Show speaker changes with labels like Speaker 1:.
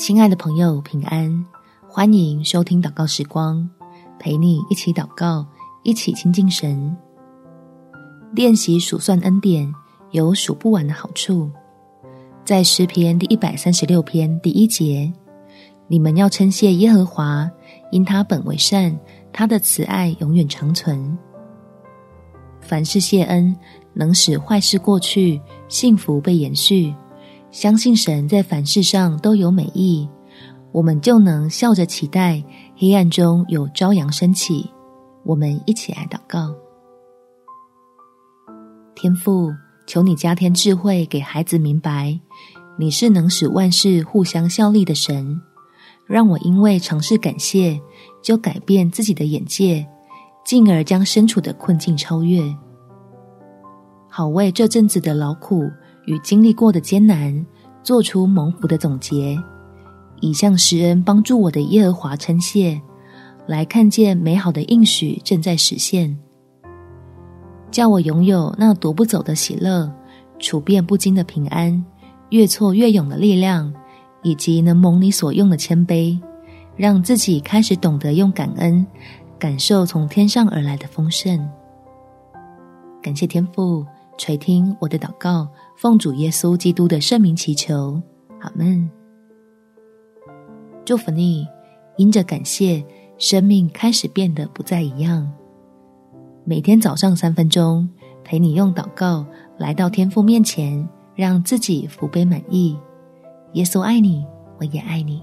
Speaker 1: 亲爱的朋友，平安！欢迎收听祷告时光，陪你一起祷告，一起亲近神。练习数算恩典，有数不完的好处。在诗篇第一百三十六篇第一节，你们要称谢耶和华，因他本为善，他的慈爱永远长存。凡事谢恩，能使坏事过去，幸福被延续。相信神在凡事上都有美意，我们就能笑着期待黑暗中有朝阳升起。我们一起来祷告：天父，求你加添智慧给孩子明白，你是能使万事互相效力的神。让我因为尝试感谢，就改变自己的眼界，进而将身处的困境超越，好为这阵子的劳苦。与经历过的艰难，做出蒙福的总结，以向施恩帮助我的耶和华称谢，来看见美好的应许正在实现，叫我拥有那夺不走的喜乐，处变不惊的平安，越挫越勇的力量，以及能蒙你所用的谦卑，让自己开始懂得用感恩，感受从天上而来的丰盛。感谢天父。垂听我的祷告，奉主耶稣基督的圣名祈求，阿门。祝福你，因着感谢，生命开始变得不再一样。每天早上三分钟，陪你用祷告来到天父面前，让自己福杯满溢。耶稣爱你，我也爱你。